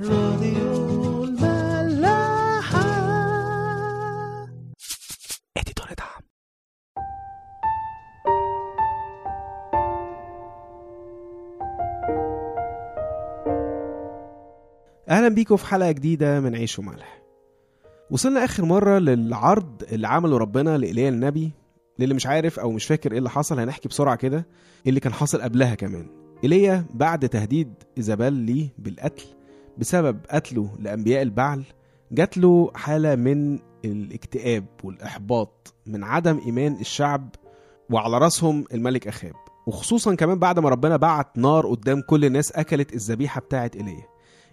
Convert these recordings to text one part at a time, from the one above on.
راديو الملاحة. اديتور دعم أهلا بيكم في حلقة جديدة من عيش وملح. وصلنا آخر مرة للعرض اللي عمله ربنا لإيليا النبي. للي مش عارف أو مش فاكر إيه اللي حصل هنحكي بسرعة كده. إيه اللي كان حاصل قبلها كمان. إيليا بعد تهديد إيزابيل ليه بالقتل بسبب قتله لأنبياء البعل جات له حالة من الاكتئاب والإحباط من عدم إيمان الشعب وعلى رأسهم الملك أخاب. وخصوصا كمان بعد ما ربنا بعت نار قدام كل الناس أكلت الذبيحة بتاعه إيليا.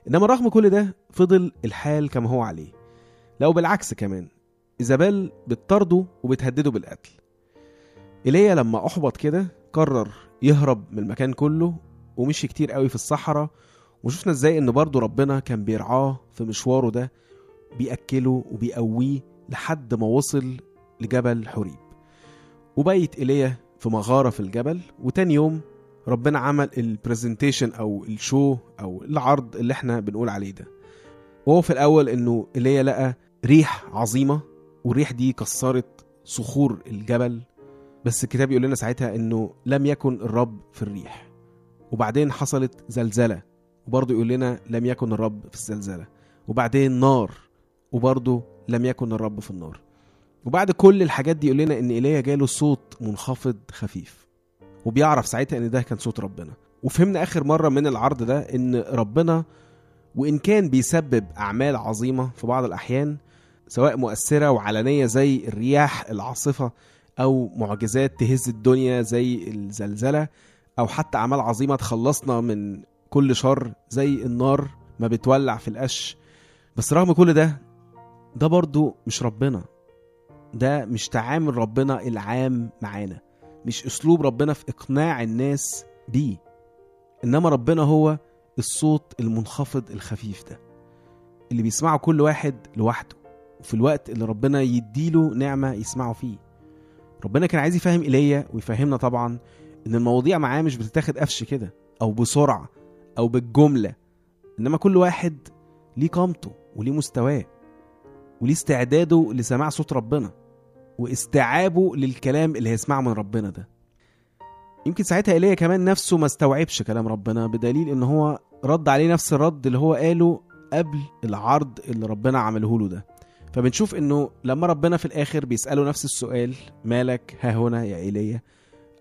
إنما رغم كل ده فضل الحال كما هو عليه. لا وبالعكس كمان إيزابيل بتطرده وبتهدده بالقتل. إيليا لما أحبط كده قرر يهرب من المكان كله ومشي كتير قوي في الصحراء وشفنا إزاي ان برضه ربنا كان بيرعاه في مشواره ده بيأكله وبيقويه لحد ما وصل لجبل حوريب وبيت إيليا في مغارة في الجبل وتاني يوم ربنا عمل ال presentation أو ال show أو العرض اللي إحنا بنقول عليه ده. وهو في الأول إنه إيليا لقى ريح عظيمة والريح دي كسرت صخور الجبل. بس الكتاب يقول لنا ساعتها إنه لم يكن الرب في الريح. وبعدين حصلت زلزلة. وبرضه يقول لنا لم يكن الرب في الزلزلة. وبعدين نار وبرضه لم يكن الرب في النار. وبعد كل الحاجات دي يقول لنا إن إيليا جاله صوت منخفض خفيف. وبيعرف ساعتها إن ده كان صوت ربنا. وفهمنا آخر مرة من العرض ده إن ربنا وإن كان بيسبب أعمال عظيمة في بعض الأحيان سواء مؤثرة وعلنية زي الرياح العاصفة أو معجزات تهز الدنيا زي الزلزلة أو حتى أعمال عظيمة تخلصنا من كل شر زي النار ما بتولع في القش. بس رغم كل ده ده برضو مش ربنا. ده مش تعامل ربنا العام معانا. مش أسلوب ربنا في إقناع الناس بيه. إنما ربنا هو الصوت المنخفض الخفيف ده اللي بيسمعه كل واحد لوحده وفي الوقت اللي ربنا يديله نعمة يسمعه فيه. ربنا كان عايز يفهم إيليا ويفهمنا طبعا إن المواضيع معاه مش بتتاخد قفش كده أو بسرعة. أو بالجملة. إنما كل واحد ليه قامته وليه مستواه وليه استعداده لسماع صوت ربنا واستيعابه للكلام اللي هيسمعه من ربنا ده. يمكن ساعتها إيليا كمان نفسه ما استوعبش كلام ربنا بدليل إن هو رد عليه نفس الرد اللي هو قاله قبل العرض اللي ربنا عمله له ده. فبنشوف إنه لما ربنا في الآخر بيسأله نفس السؤال مالك؟ ها هنا يا إيليا.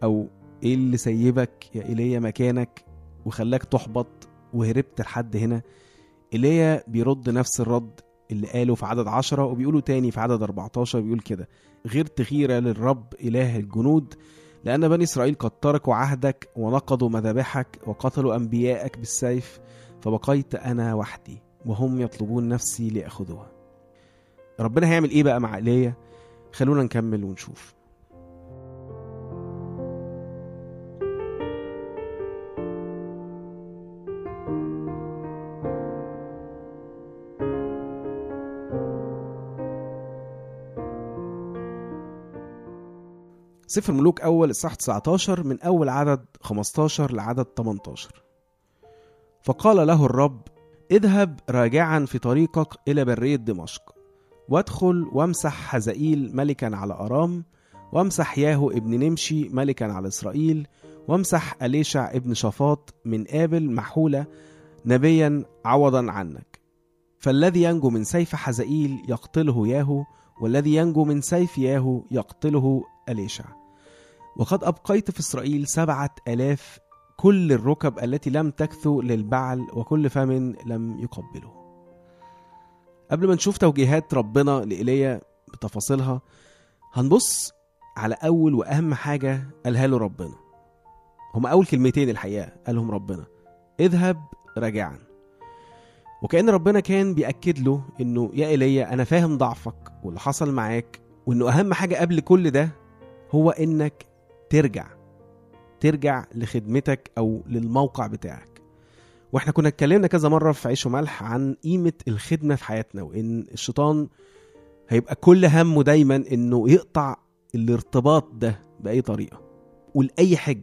أو إيه اللي سيبك يا إيليا؟ مكانك؟ وخلاك تحبط وهربت لحد هنا. إيليا بيرد نفس الرد اللي قاله في عدد عشرة وبيقوله تاني في عدد 14 بيقول كده غيرت خيرة للرب إله الجنود لأن بني إسرائيل قد تركوا عهدك ونقضوا مذابحك وقتلوا أنبياءك بالسيف فبقيت أنا وحدي وهم يطلبون نفسي ليأخذوها. ربنا هيعمل إيه بقى مع إيليا؟ خلونا نكمل ونشوف. سفر ملوك أول إصحاح 19 من أول عدد 15 لعدد 18 فقال له الرب اذهب راجعا في طريقك إلى برية دمشق وادخل وامسح حزائيل ملكا على أرام وامسح ياهو ابن نمشي ملكا على إسرائيل وامسح أليشع ابن شفاط من آبل محولة نبيا عوضا عنك. فالذي ينجو من سيف حزائيل يقتله ياهو والذي ينجو من سيف ياهو يقتله أليشع. وقد أبقيت في إسرائيل سبعة ألاف كل الركب التي لم تكثو للبعل وكل فم لم يقبله. قبل ما نشوف توجيهات ربنا لإيليا بتفاصيلها هنبص على أول وأهم حاجة قالها له ربنا. هما أول كلمتين الحقيقة قالهم ربنا. اذهب راجعا. وكأن ربنا كان بيأكد له إنه يا إيليا أنا فاهم ضعفك واللي حصل معاك وإنه أهم حاجة قبل كل ده هو إنك ترجع ترجع لخدمتك أو للموقع بتاعك. وإحنا كنا اتكلمنا كذا مرة في عيش وملح عن قيمة الخدمة في حياتنا وإن الشيطان هيبقى كل همه دايما إنه يقطع الارتباط ده بأي طريقة ولأي حج.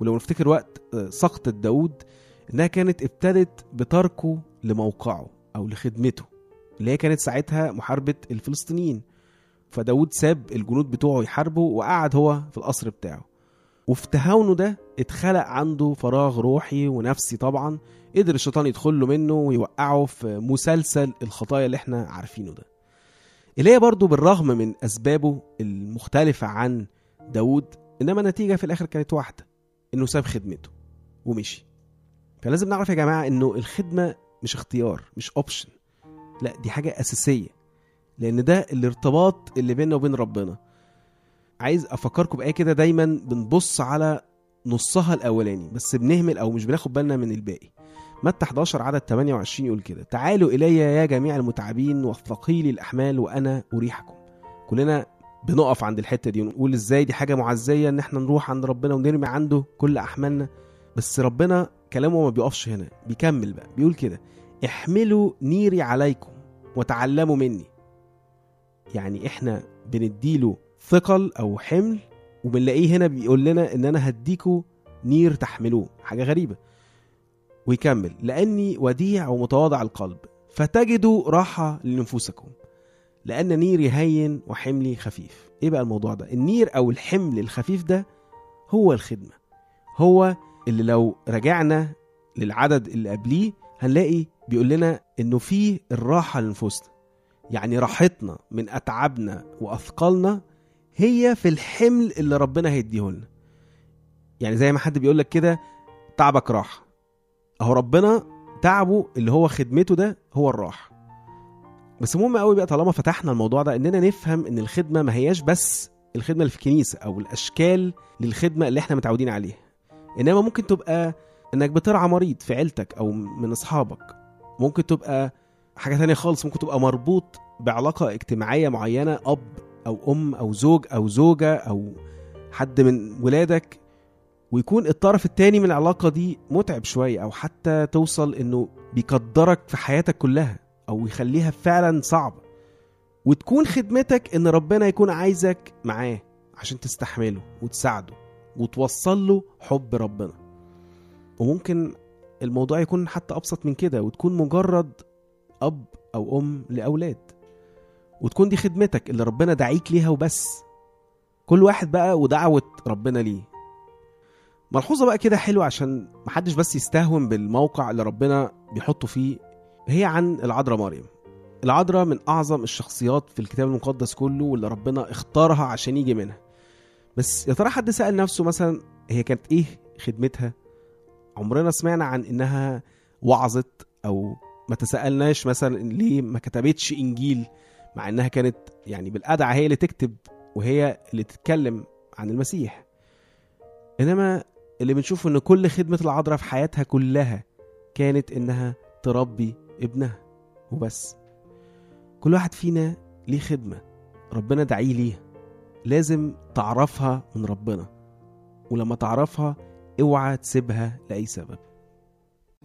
ولو نفتكر وقت سقطة داود إنها كانت ابتدت بتركه لموقعه أو لخدمته اللي هي كانت ساعتها محاربة الفلسطينيين. فداود ساب الجنود بتوعه يحاربوا وقعد هو في القصر بتاعه. وفي تهاونه ده اتخلق عنده فراغ روحي ونفسي طبعا قدر الشيطان يدخل له منه ويوقعه في مسلسل الخطايا اللي إحنا عارفينه ده. اللي هي برضه بالرغم من أسبابه المختلفة عن داود إنما النتيجة في الآخر كانت واحدة إنه ساب خدمته ومشي. فلازم نعرف يا جماعة إنه الخدمة مش اختيار مش اوبشن لا دي حاجة أساسية. لأن ده الارتباط اللي بيننا وبين ربنا. عايز أفكركم بآية كده دايما بنبص على نصها الأولاني بس بنهمل أو مش بناخد بالنا من الباقي. متى 11 عدد 28 يقول كده تعالوا إلي يا جميع المتعبين والثقيل الأحمال وأنا أريحكم. كلنا بنقف عند الحتة دي ونقول إزاي دي حاجة معزية إن إحنا نروح عند ربنا ونرمي عنده كل أحمالنا. بس ربنا كلامه ما بيقفش هنا بيكمل بقى بيقول كده احملوا نيري عليكم وتعلموا مني. يعني إحنا بنديله ثقل أو حمل وبنلاقيه هنا بيقول لنا إن أنا هديكوا نير تحملوه حاجة غريبة. ويكمل لأني وديع ومتواضع القلب فتجدوا راحة لنفوسكم لأن نيري هين وحملي خفيف. إيه بقى الموضوع ده؟ النير أو الحمل الخفيف ده هو الخدمة هو اللي لو رجعنا للعدد اللي قبليه هنلاقي بيقول لنا إنه فيه الراحة لنفوسنا. يعني راحتنا من أتعابنا وأثقالنا هي في الحمل اللي ربنا هيديه لنا يعني زي ما حد بيقول لك كده تعبك راحه أهو ربنا تعبه اللي هو خدمته ده هو الراحه بس مهم قوي بقى طالما فتحنا الموضوع ده إننا نفهم إن الخدمة ما هياش بس الخدمة اللي في الكنيسة أو الأشكال للخدمة اللي إحنا متعودين عليها. إنما ممكن تبقى إنك بترعى مريض في عيلتك أو من أصحابك. ممكن تبقى حاجة تانية خالص ممكن تبقى مربوط بعلاقة اجتماعية معينة أب أو أم أو زوج أو زوجة أو حد من ولادك ويكون الطرف التاني من العلاقة دي متعب شوية أو حتى توصل إنه بيقدرك في حياتك كلها أو يخليها فعلا صعبة. وتكون خدمتك إن ربنا يكون عايزك معاه عشان تستحمله وتساعده وتوصل له حب ربنا. وممكن الموضوع يكون حتى أبسط من كده وتكون مجرد أب أو أم لأولاد. وتكون دي خدمتك اللي ربنا دعيك ليها وبس. كل واحد بقى ودعوة ربنا ليه. ملحوظة بقى كده حلوة عشان محدش بس يستهون بالموقع اللي ربنا بيحطه فيه. هي عن العذراء مريم. العذراء من أعظم الشخصيات في الكتاب المقدس كله واللي ربنا اختارها عشان يجي منها. بس يا ترى حد سأل نفسه مثلا هي كانت إيه خدمتها؟ عمرنا سمعنا عن إنها وعظت أو ما تسألناش مثلا ليه ما كتبتش إنجيل مع إنها كانت يعني بالادعى هي اللي تكتب وهي اللي تتكلم عن المسيح. إنما اللي بنشوفه إن كل خدمة العذراء في حياتها كلها كانت إنها تربي ابنها وبس. كل واحد فينا ليه خدمة ربنا دعيه ليها. لازم تعرفها من ربنا. ولما تعرفها اوعى تسيبها لأي سبب.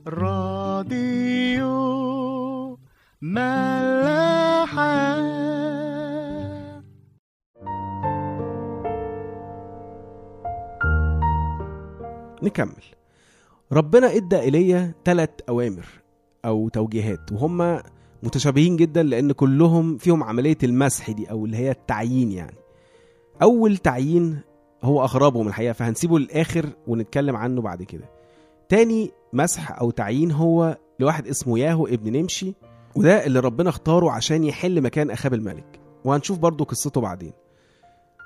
راديو ملاحة نكمل. ربنا إدى ايليا ثلاث أوامر أو توجيهات وهم متشابهين جدا لأن كلهم فيهم عملية المسح دي أو اللي هي التعيين يعني. أول تعيين هو اغربهم الحقيقة فهنسيبه للآخر ونتكلم عنه بعد كده. تاني مسح أو تعيين هو لواحد اسمه ياهو ابن نمشي وده اللي ربنا اختاره عشان يحل مكان أخاب الملك. وهنشوف برضه قصته بعدين.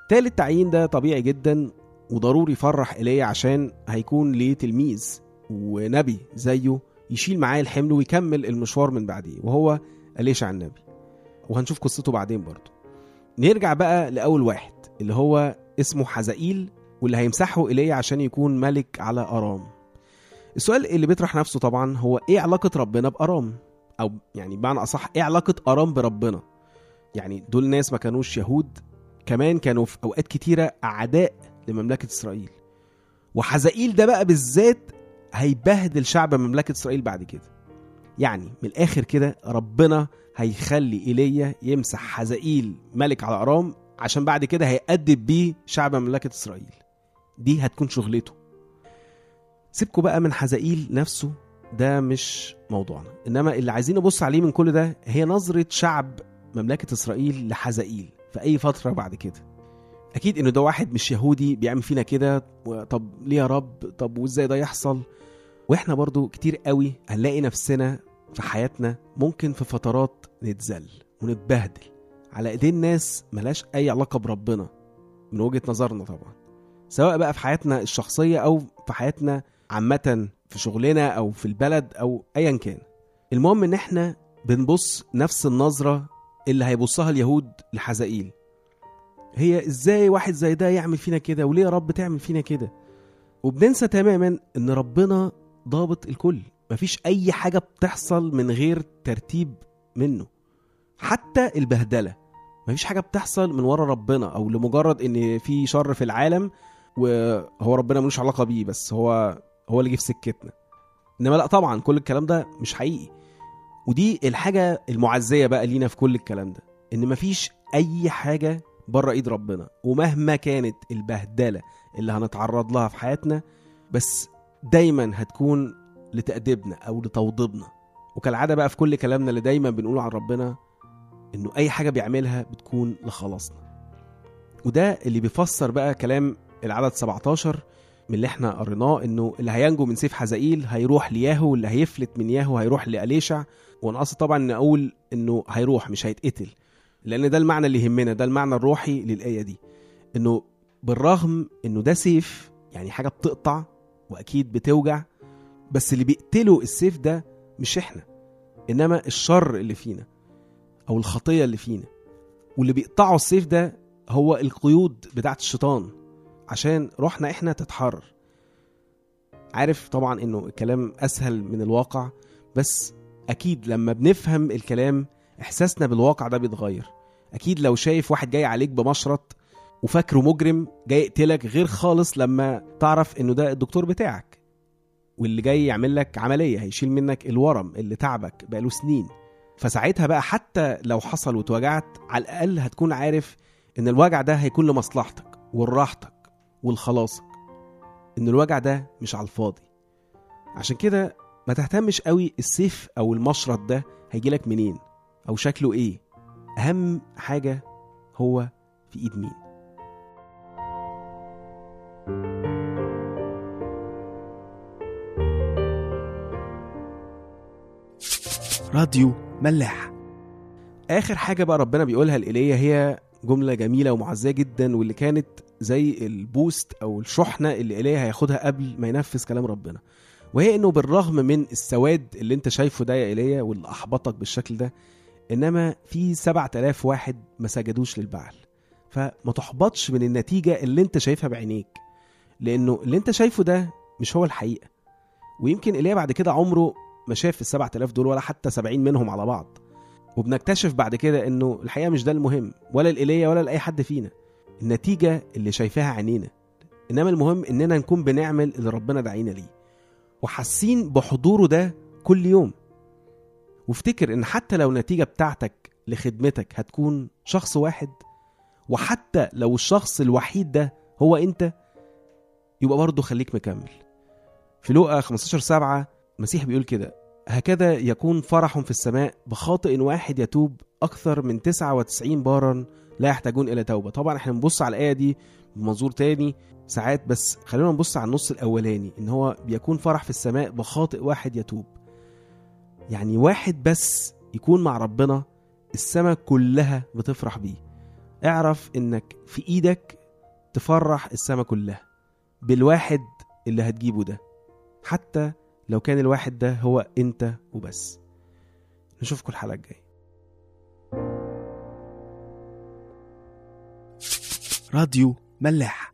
تالت تعيين ده طبيعي جدا وضروري يفرح إيليا عشان هيكون ليه تلميذ ونبي زيه يشيل معاه الحمل ويكمل المشوار من بعديه وهو أليشع النبي. وهنشوف قصته بعدين برضه نرجع بقى لأول واحد اللي هو اسمه حزائيل واللي هيمسحه إيليا عشان يكون ملك على أرام. السؤال اللي بيطرح نفسه طبعا هو إيه علاقة ربنا بأرام؟ أو يعني بمعنى أصح إيه علاقة أرام بربنا؟ يعني دول ناس ما كانوش يهود كمان كانوا في أوقات كتيرة أعداء لمملكة إسرائيل. وحزائيل ده بقى بالذات هيبهدل شعب مملكة إسرائيل بعد كده. يعني من الآخر كده ربنا هيخلي إيليا يمسح حزائيل ملك على أرام عشان بعد كده هيأدب بيه شعب مملكة إسرائيل. دي هتكون شغلته. سيبكوا بقى من حزائيل نفسه ده مش موضوعنا. إنما اللي عايزين نبص عليه من كل ده هي نظرة شعب مملكة إسرائيل لحزائيل في أي فترة بعد كده. أكيد إنه ده واحد مش يهودي بيعمل فينا كده طب ليه يا رب؟ طب وإزاي ده يحصل؟ وإحنا برضو كتير قوي هنلاقي نفسنا في حياتنا ممكن في فترات نتذل ونتبهدل. على إيدين ناس ملاش أي علاقة بربنا من وجهة نظرنا طبعا. سواء بقى في حياتنا الشخصية أو في حياتنا عامة في شغلنا أو في البلد أو ايا كان. المهم إن إحنا بنبص نفس النظرة اللي هيبصها اليهود لحزائيل. هي إزاي واحد زي ده يعمل فينا كده؟ وليه يا رب تعمل فينا كده؟ وبننسى تماما إن ربنا ضابط الكل. مفيش أي حاجة بتحصل من غير ترتيب منه. حتى البهدلة. مفيش حاجة بتحصل من ورا ربنا أو لمجرد إن في شر في العالم وهو ربنا ملوش علاقة بيه بس هو هو اللي جه في سكتنا. إنما لا طبعا كل الكلام ده مش حقيقي. ودي الحاجة المعزية بقى لينا في كل الكلام ده إن مفيش أي حاجة بره إيد ربنا. ومهما كانت البهدلة اللي هنتعرض لها في حياتنا بس دايما هتكون لتأديبنا أو لتوضيبنا. وكالعادة بقى في كل كلامنا اللي دايما بنقوله عن ربنا إنه أي حاجة بيعملها بتكون لخلاصنا. وده اللي بيفسر بقى كلام العدد 17 من اللي إحنا قريناه إنه اللي هينجو من سيف حزائيل هيروح لياهو واللي هيفلت من ياهو هيروح لأليشع. وأنا قصدي طبعا إن أقول إنه هيروح مش هيتقتل. لأن ده المعنى اللي يهمنا ده المعنى الروحي للآية دي. إنه بالرغم إنه ده سيف يعني حاجة بتقطع وأكيد بتوجع بس اللي بيقتله السيف ده مش إحنا إنما الشر اللي فينا أو الخطية اللي فينا. واللي بيقطعوا السيف ده هو القيود بتاعت الشيطان. عشان روحنا إحنا تتحرر. عارف طبعا إنه الكلام أسهل من الواقع بس أكيد لما بنفهم الكلام إحساسنا بالواقع ده بيتغير. أكيد لو شايف واحد جاي عليك بمشرط وفاكره مجرم جاي يقتلك غير خالص لما تعرف إنه ده الدكتور بتاعك. واللي جاي يعمل لك عملية هيشيل منك الورم اللي تعبك بقاله سنين. فساعتها بقى حتى لو حصل واتوجعت على الأقل هتكون عارف إن الوجع ده هيكون لمصلحتك ولراحتك ولخلاصك إن الوجع ده مش على الفاضي. عشان كده ما تهتمش قوي السيف أو المشرط ده هيجيلك منين أو شكله إيه. أهم حاجة هو في إيد مين. راديو ملاح آخر حاجة بقى ربنا بيقولها لإيليا هي جملة جميلة ومعزية جدا واللي كانت زي البوست أو الشحنة اللي إيليا هياخدها قبل ما ينفذ كلام ربنا. وهي إنه بالرغم من السواد اللي أنت شايفه ده يا إيليا واللي أحبطك بالشكل ده إنما في 7000 واحد ما سجدوش للبعل. فما تحبطش من النتيجة اللي أنت شايفها بعينيك. لأنه اللي أنت شايفه ده مش هو الحقيقة. ويمكن إيليا بعد كده عمره ما شاف ال 7000 دول ولا حتى 70 منهم على بعض. وبنكتشف بعد كده إنه الحقيقة مش ده المهم ولا الايليا ولا لأي حد فينا. النتيجة اللي شايفاها عينينا إنما المهم إننا نكون بنعمل اللي ربنا دعينا ليه. وحاسين بحضوره ده كل يوم. وافتكر إن حتى لو النتيجه بتاعتك لخدمتك هتكون شخص واحد وحتى لو الشخص الوحيد ده هو أنت يبقى برضه خليك مكمل. في لوقا 15 7 المسيح بيقول كده هكذا يكون فرح في السماء بخاطئ واحد يتوب أكثر من 99 بارا لا يحتاجون إلى توبة. طبعا إحنا بنبص على الآية دي بمنظور تاني ساعات بس خلينا نبص على النص الأولاني إن هو بيكون فرح في السماء بخاطئ واحد يتوب. يعني واحد بس يكون مع ربنا السماء كلها بتفرح بيه. اعرف إنك في إيدك تفرح السماء كلها بالواحد اللي هتجيبه ده حتى لو كان الواحد ده هو أنت وبس. نشوفكم الحلقة الجاية. راديو ملاح.